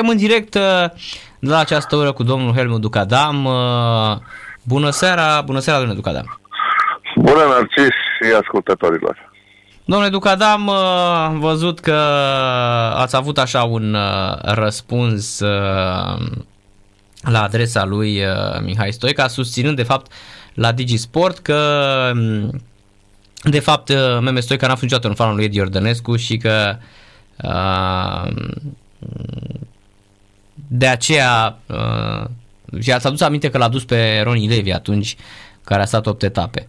suntem în direct uh, la această oră cu domnul Helmut Ducadam. Uh, bună seara, bună seara, domnule Ducadam. Bună, Narcis și ascultătorilor. Domnule Ducadam, am văzut că ați avut așa un răspuns la adresa lui Mihai Stoica, susținând de fapt la Digisport că de fapt Meme Stoica n-a fost niciodată în fanul lui Edi Ordănescu și că uh, de aceea uh, și ați adus aminte că l-a dus pe Roni Levi atunci care a stat 8 etape.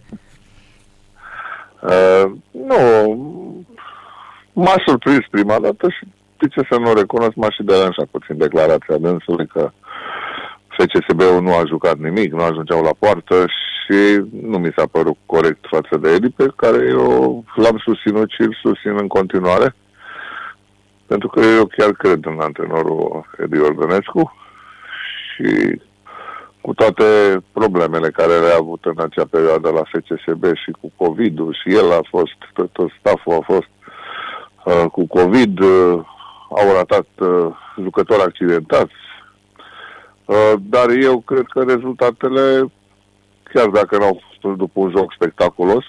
Uh, nu, m-a surprins prima dată și de ce să nu recunosc, m-a și deranjat puțin declarația dânsului că FCSB-ul nu a jucat nimic, nu ajungeau la poartă și nu mi s-a părut corect față de Edi, pe care eu l-am susținut și îl susțin în continuare, pentru că eu chiar cred în antrenorul Edi Ordănescu și cu toate problemele care le-a avut în acea perioadă la FCSB și cu COVID-ul și el a fost, tot, tot stafful a fost uh, cu COVID, uh, au ratat uh, jucători accidentați, uh, dar eu cred că rezultatele, chiar dacă n-au fost după un joc spectaculos,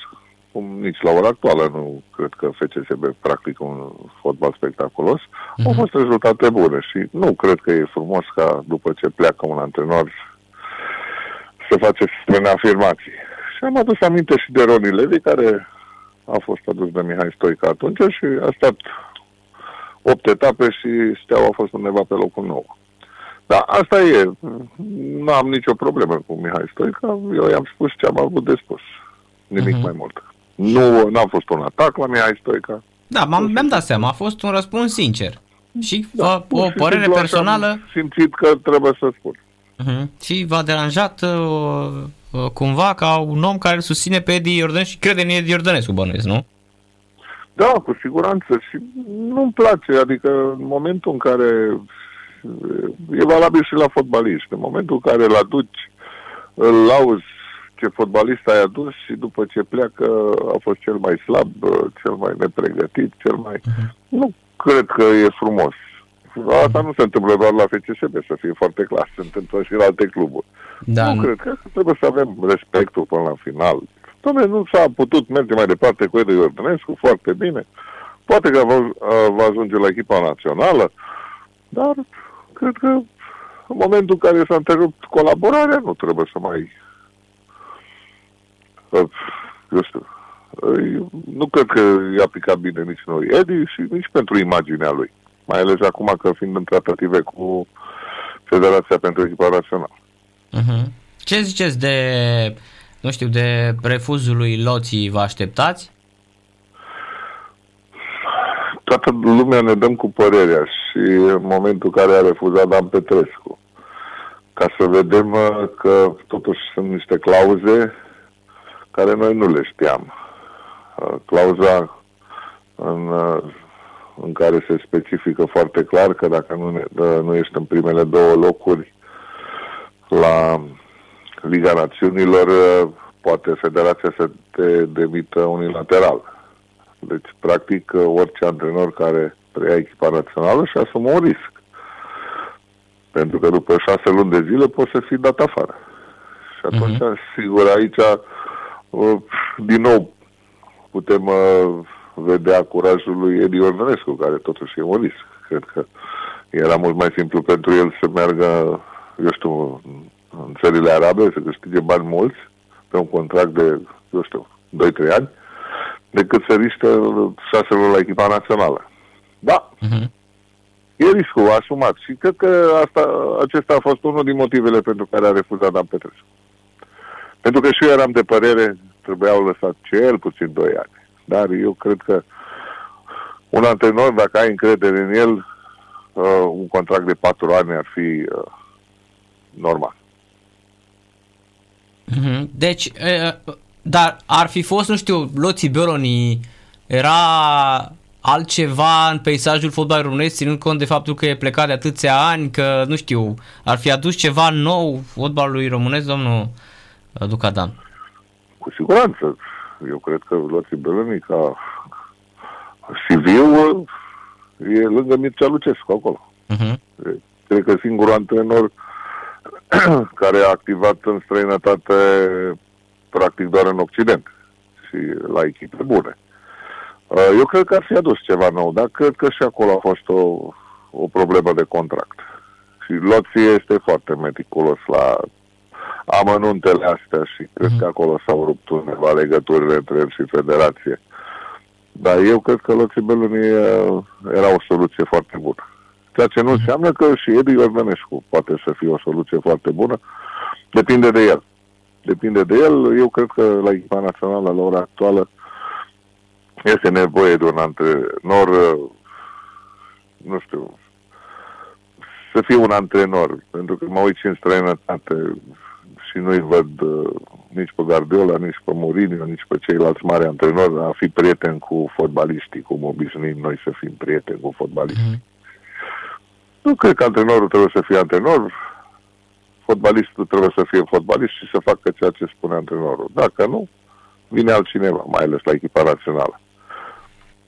cum nici la ora actuală nu cred că FCSB practică un fotbal spectaculos, mm-hmm. au mhm. fost rezultate bune și nu cred că e frumos ca după ce pleacă un antrenor să face asemenea afirmații. Și am adus aminte și de Roni Levi, care a fost adus de Mihai Stoica atunci și a stat opt etape și Steaua a fost undeva pe locul nou. Da, asta e. Nu am nicio problemă cu Mihai Stoica. Eu i-am spus ce am avut de spus. Nimic uh-huh. mai mult. Nu n-a fost un atac la Mihai Stoica. Da, m-am, mi-am dat seama. A fost un răspuns sincer. Și da, o părere personală... simțit că trebuie să spun. Uh-huh. Și v-a deranjat uh, uh, cumva ca un om care îl susține pe Edi Iordănescu și crede în Edi Iordănescu, bănuiesc, nu? Da, cu siguranță. Și nu-mi place. Adică în momentul în care e valabil și la fotbaliști. În momentul în care îl aduci, îl lauzi ce fotbalist ai adus și după ce pleacă a fost cel mai slab, cel mai nepregătit, cel mai... Uh-huh. Nu cred că e frumos. Asta nu se întâmplă doar la FCSB, să fie foarte clar, se întâmplă și la alte cluburi. Da. Nu cred că trebuie să avem respectul până la final. Doamne, nu s-a putut merge mai departe cu Edu Iordănescu, foarte bine. Poate că va, va ajunge la echipa națională, dar cred că în momentul în care s-a întrerupt colaborarea, nu trebuie să mai... Eu știu, nu cred că i-a aplicat bine nici noi Edi și nici pentru imaginea lui mai ales acum că fiind în tratative cu Federația pentru Echipa Națională. Uh-huh. Ce ziceți de, nu știu, de refuzul lui Loții, vă așteptați? Toată lumea ne dăm cu părerea și în momentul în care a refuzat Dan Petrescu, ca să vedem uh, că totuși sunt niște clauze care noi nu le știam. Uh, clauza în uh, în care se specifică foarte clar că dacă nu, ne, nu ești în primele două locuri la Liga Națiunilor, poate federația să te demită unilateral. Deci, practic, orice antrenor care preia echipa națională și asumă un risc. Pentru că după șase luni de zile poți să fii dat afară. Și atunci, uh-huh. sigur, aici, uh, din nou, putem uh, vedea curajul lui Edi Ordănescu, care totuși e un risc. Cred că era mult mai simplu pentru el să meargă, eu știu, în țările arabe, să câștige bani mulți pe un contract de, eu știu, 2-3 ani, decât să riște șase luni la echipa națională. Da, uh-huh. e riscul asumat și cred că asta, acesta a fost unul din motivele pentru care a refuzat Dan Petrescu. Pentru că și eu eram de părere, trebuiau lăsat cel puțin 2 ani. Dar eu cred că un antrenor, dacă ai încredere în el, uh, un contract de patru ani ar fi uh, normal. Mhm. Deci, uh, dar ar fi fost, nu știu, Loții Beroni era altceva în peisajul fotbalului românesc, ținând cont de faptul că e plecat de atâția ani, că, nu știu, ar fi adus ceva nou fotbalului românesc, domnul Ducadan? Cu siguranță eu cred că Loții Belăni ca Siviu e lângă Mircea Lucescu acolo. Uh-huh. că singurul antrenor care a activat în străinătate practic doar în Occident și la echipe bune. Uh, eu cred că ar fi adus ceva nou, dar cred că și acolo a fost o, o problemă de contract. Și Loții este foarte meticulos la amănuntele astea și cred mm. că acolo s-au rupt undeva legăturile între el și federație. Dar eu cred că Loții Beluni uh, era o soluție foarte bună. Ceea ce nu mm. înseamnă că și Edi Iordanescu poate să fie o soluție foarte bună. Depinde de el. Depinde de el. Eu cred că la echipa națională, la ora actuală, este nevoie de un antrenor, uh, nu știu, să fie un antrenor, pentru că mă uit și în străinătate și nu-i văd uh, nici pe Guardiola, nici pe Mourinho, nici pe ceilalți mari antrenori a fi prieten cu fotbaliștii, cum obișnuim noi să fim prieteni cu fotbaliștii. Mm-hmm. Nu cred că antrenorul trebuie să fie antrenor, fotbalistul trebuie să fie fotbalist și să facă ceea ce spune antrenorul. Dacă nu, vine altcineva, mai ales la echipa națională.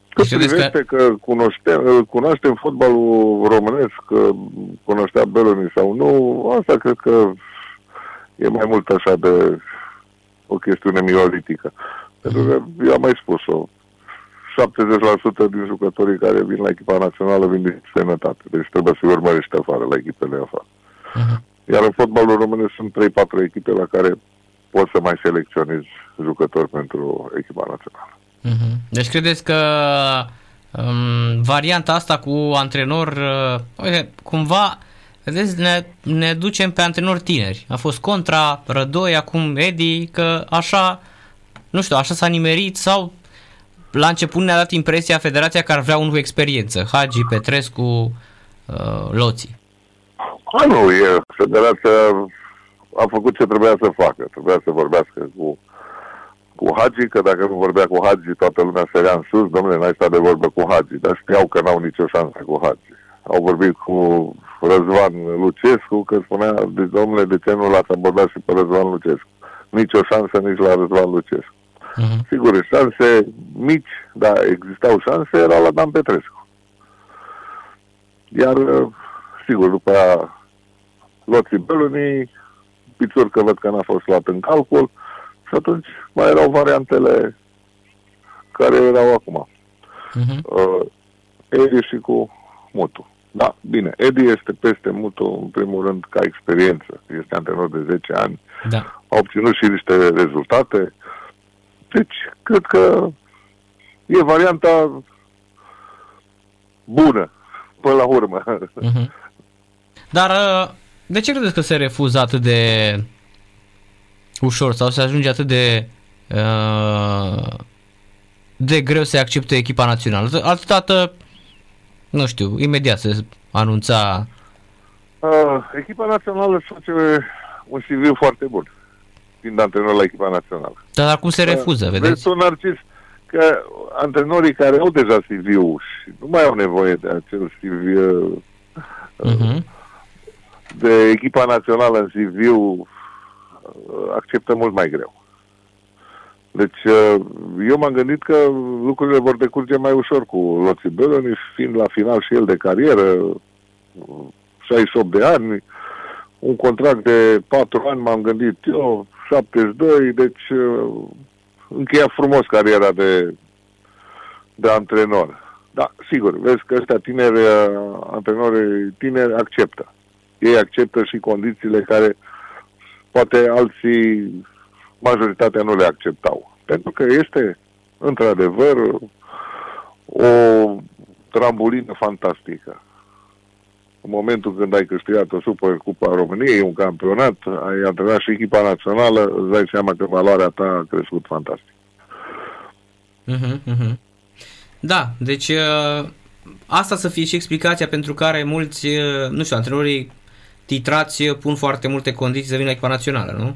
Cât privește că, că cunoștem, cunoaștem fotbalul românesc, că cunoștea Beloni sau nu, asta cred că e mai mult așa de o chestiune miolitică. Pentru că eu am mai spus-o, 70% din jucătorii care vin la echipa națională vin din sănătate. Deci trebuie să-i urmărești afară, la echipele afară. Uh-huh. Iar în fotbalul românesc sunt 3-4 echipe la care poți să mai selecționezi jucători pentru echipa națională. Uh-huh. Deci credeți că um, varianta asta cu antrenor, uh, uite, cumva Vedeți, ne, ne ducem pe antrenori tineri. A fost contra Rădoi, acum Edi, că așa, nu știu, așa s-a nimerit sau la început ne-a dat impresia Federația că ar vrea unul cu experiență. Hagi, Petrescu, uh, Loții. A, nu, e, Federația a făcut ce trebuia să facă. Trebuia să vorbească cu, cu Hagi, că dacă nu vorbea cu Hagi, toată lumea se în sus. Domnule, n-ai stat de vorbă cu Hagi, dar știau că n-au nicio șansă cu Hagi. Au vorbit cu Răzvan Lucescu, că spunea, deci, domnule, de ce nu l-ați abordat și pe Răzvan Lucescu? Nici o șansă nici la Răzvan Lucescu. Uh-huh. Sigur, șanse mici, dar existau șanse, erau la Dan Petrescu. Iar, sigur, după aia, Loții Belunii, că văd că n-a fost luat în calcul și atunci mai erau variantele care erau acum. Uh-huh. Uh, Edi și cu Mutu. Da, bine. Edi este peste Mutu, în primul rând, ca experiență. Este antrenor de 10 ani. Da. A obținut și niște rezultate. Deci, cred că e varianta bună, până la urmă. Uh-huh. Dar uh, de ce credeți că se refuză atât de ușor sau se ajunge atât de uh, de greu să accepte echipa națională? Atâta, nu știu, imediat se anunța uh, echipa națională își face un CV foarte bun fiind antrenor la echipa națională. Dar acum se refuză, vedeți? Vezi tu, Narcis, că antrenorii care au deja CV-ul și nu mai au nevoie de acel CV uh-huh. de echipa națională în CV uh, acceptă mult mai greu. Deci uh, eu m-am gândit că lucrurile vor decurge mai ușor cu Loții Beloni, fiind la final și el de carieră, 68 de ani, un contract de 4 ani m-am gândit eu, 72, deci uh, încheia frumos cariera de, de antrenor. Da, sigur, vezi că ăștia tineri, uh, antrenori tineri acceptă. Ei acceptă și condițiile care poate alții, majoritatea nu le acceptau. Pentru că este, într-adevăr, o trambulină fantastică în momentul când ai câștigat o Super Cupa României, un campionat, ai antrenat și echipa națională, îți dai seama că valoarea ta a crescut fantastic. Uh-huh, uh-huh. Da, deci uh, asta să fie și explicația pentru care mulți, uh, nu știu, antrenorii titrați pun foarte multe condiții să vină echipa națională, nu?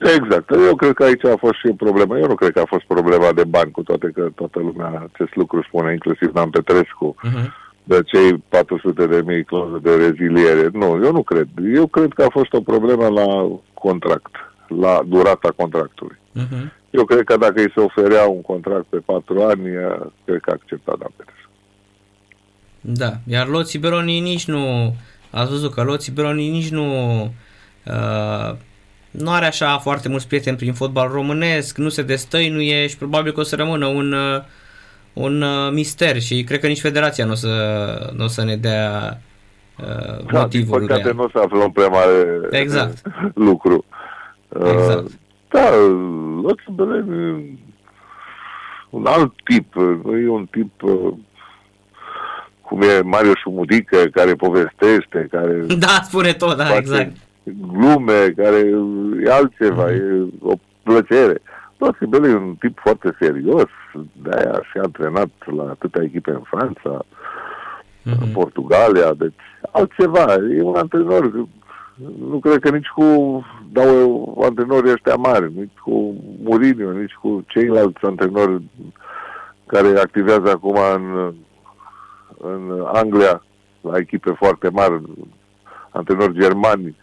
Exact. Eu cred că aici a fost și o problemă. Eu nu cred că a fost problema de bani, cu toate că toată lumea acest lucru spune, inclusiv Dan Petrescu. Uh-huh de cei 400 de mii clauze de reziliere. Nu, eu nu cred. Eu cred că a fost o problemă la contract, la durata contractului. Uh-huh. Eu cred că dacă îi se oferea un contract pe patru ani, cred că accepta Dan Petrescu. Da, iar Loții Beroni nici nu Ați văzut că Loții Beroni nici nu uh, nu are așa foarte mulți prieteni prin fotbal românesc, nu se destăinuie și probabil că o să rămână un, uh, un uh, mister și cred că nici federația nu o să, nu o să ne dea uh, da, motivul. Din păcate nu o să aflăm prea mare exact. lucru. Exact. Uh, da, Loții Beroni un alt tip, nu e un tip uh, cum e Mario Șumudică, care povestește, care... Da, spune tot, da, exact. Glume, care e altceva, mm-hmm. e o plăcere. Tot Sibel e un tip foarte serios, de-aia și-a antrenat la atâtea echipe în Franța, mm-hmm. în Portugalia, deci altceva. E un antrenor, nu cred că nici cu dau antrenorii ăștia mari, nici cu Mourinho, nici cu ceilalți antrenori care activează acum în în Anglia, la echipe foarte mari, antrenori germani,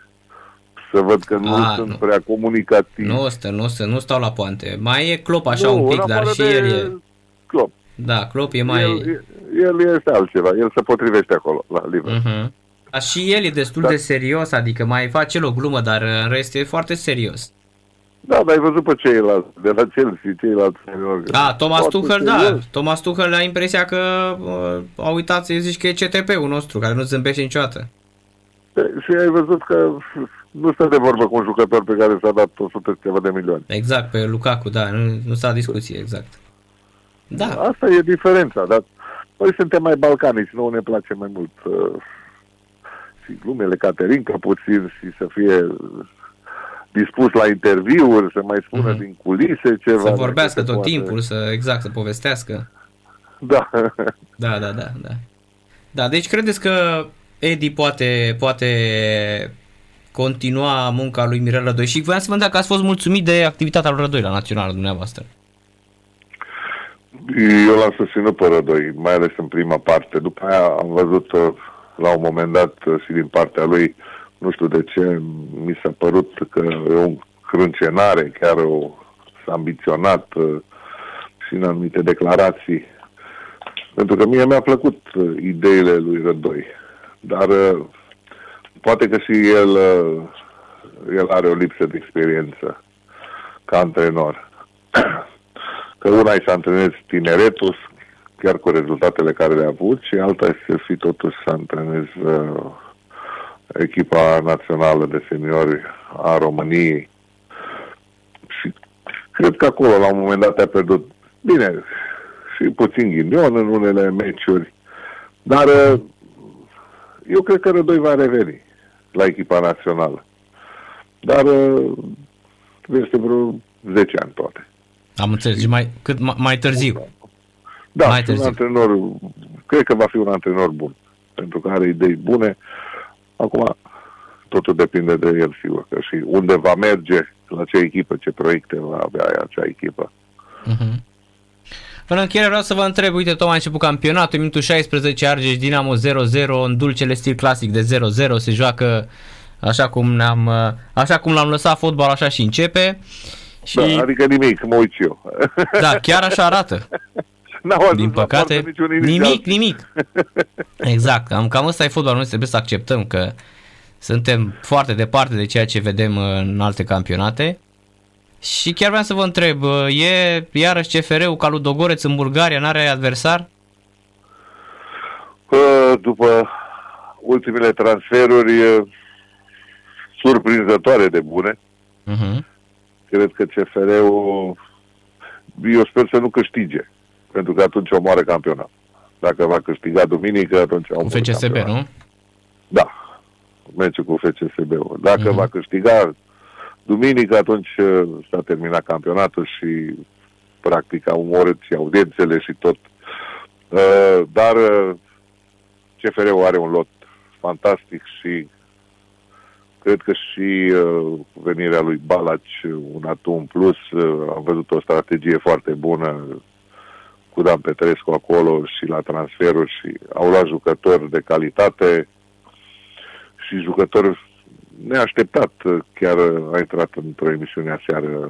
să văd că nu A, sunt nu. prea comunicativi. Nu stă, nu stă, nu stau la poante. Mai e Clop așa nu, un pic, dar și el e... Clop. Da, Clop e mai... El, el este altceva, el se potrivește acolo, la Liverpool. Uh-huh. Dar și el e destul da. de serios, adică mai face el o glumă, dar în rest e foarte serios. Da, dar ai văzut pe ceilalți, de la Chelsea, ceilalți seniori. Da, Thomas Tuchel, da. Thomas Tuchel a impresia că uh, a uitat să zici că e CTP-ul nostru, care nu zâmbește niciodată. Și ai văzut că nu stă de vorbă cu un jucător pe care s-a dat 100 ceva de milioane. Exact, pe Lukaku, da, nu, nu s-a discuție, exact. Da. Asta e diferența, dar noi suntem mai balcanici, nu ne place mai mult uh, și glumele Caterinca puțin și să fie dispus la interviuri, să mai spună mm-hmm. din culise ceva. Să vorbească tot poate. timpul, să exact, să povestească. Da. Da, da, da, da. Da, deci credeți că Edi poate, poate continua munca lui Mirel Rădoi și voiam să vă dacă ați fost mulțumit de activitatea lui Rădoi la națională dumneavoastră. Eu l-am susținut pe Rădoi, mai ales în prima parte. După aia am văzut uh, la un moment dat uh, și din partea lui uh, nu știu de ce, mi s-a părut că e o crâncenare, chiar o, s-a ambiționat uh, și în anumite declarații. Pentru că mie mi-a plăcut uh, ideile lui Rădoi. Dar uh, poate că și el, uh, el are o lipsă de experiență ca antrenor. că una e să antrenezi tineretul, chiar cu rezultatele care le-a avut, și alta este să fii totuși să antrenezi uh, echipa națională de seniori a României. Și cred că acolo, la un moment dat, a pierdut, bine, și puțin ghinion în unele meciuri, dar uh, eu cred că Rădoi va reveni la echipa națională. Dar uh, este vreo 10 ani, poate. Am înțeles. Și mai, cât mai, mai târziu. Da, mai târziu. un antrenor, cred că va fi un antrenor bun, pentru că are idei bune. Acum, totul depinde de el, sigur, că și unde va merge, la ce echipă, ce proiecte va avea acea echipă. Uh-huh. Până încheiere vreau să vă întreb, uite, tocmai a început campionatul, minutul 16, Argeș Dinamo 0-0, în dulcele stil clasic de 0-0, se joacă așa cum, ne-am, așa cum l-am lăsat fotbal, așa și începe. Și... Da, adică nimic, mă uit eu. Da, chiar așa arată. N-au Din păcate, nimic, nimic. Exact, cam, cam ăsta e fotbalul, noi trebuie să acceptăm că suntem foarte departe de ceea ce vedem în alte campionate. Și chiar vreau să vă întreb, e iarăși CFR-ul ca lui Dogoreț în Bulgaria, n-are adversar? După ultimele transferuri surprinzătoare de bune, uh-huh. cred că CFR-ul, eu sper să nu câștige pentru că atunci omoară campionat. Dacă va câștiga duminică, atunci Cu FCSB, campionat. nu? Da, meciul cu FCSB-ul. Dacă uh-huh. va câștiga duminică, atunci uh, s-a terminat campionatul și practic au omorât și audiențele și tot. Uh, dar uh, CFR-ul are un lot fantastic și cred că și uh, venirea lui Balaci, un atu în plus, uh, am văzut o strategie foarte bună cu Dan Petrescu acolo și la transferuri și au luat jucători de calitate și jucători neașteptat. Chiar a intrat într-o emisiune aseară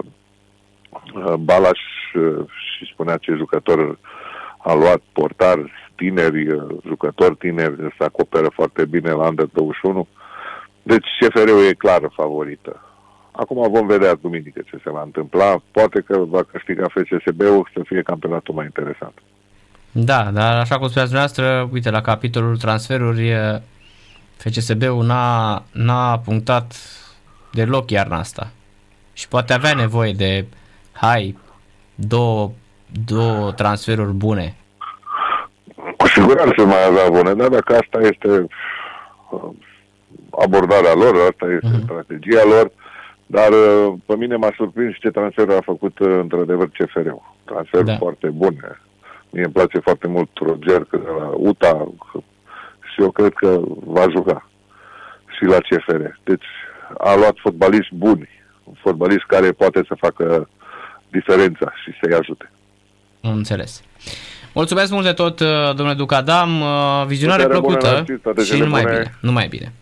Balas și spunea ce jucător a luat portar tineri, uh, jucători tineri, se acoperă foarte bine la Under 21. Deci CFR-ul e clară favorită. Acum vom vedea duminică ce se va întâmpla. Poate că va câștiga FCSB-ul să fie campionatul mai interesant. Da, dar așa cum spuneați dumneavoastră, uite, la capitolul transferuri, FCSB-ul n-a, n-a punctat deloc iarna asta. Și poate avea nevoie de, hai, două, două transferuri bune. Cu siguranță mai avea bune, dar dacă asta este uh, abordarea lor, asta este uh-huh. strategia lor, dar uh, pe mine m-a surprins ce transfer a făcut uh, într-adevăr CFR-ul. Transfer da. foarte bune. Mie îmi place foarte mult Roger de la UTA și eu cred că va juca și la CFR. Deci a luat fotbaliști buni, un fotbalist care poate să facă diferența și să-i ajute. Înțeles. Mulțumesc mult de tot, uh, domnule Ducadam, vizionare plăcută și numai bine. Numai bine.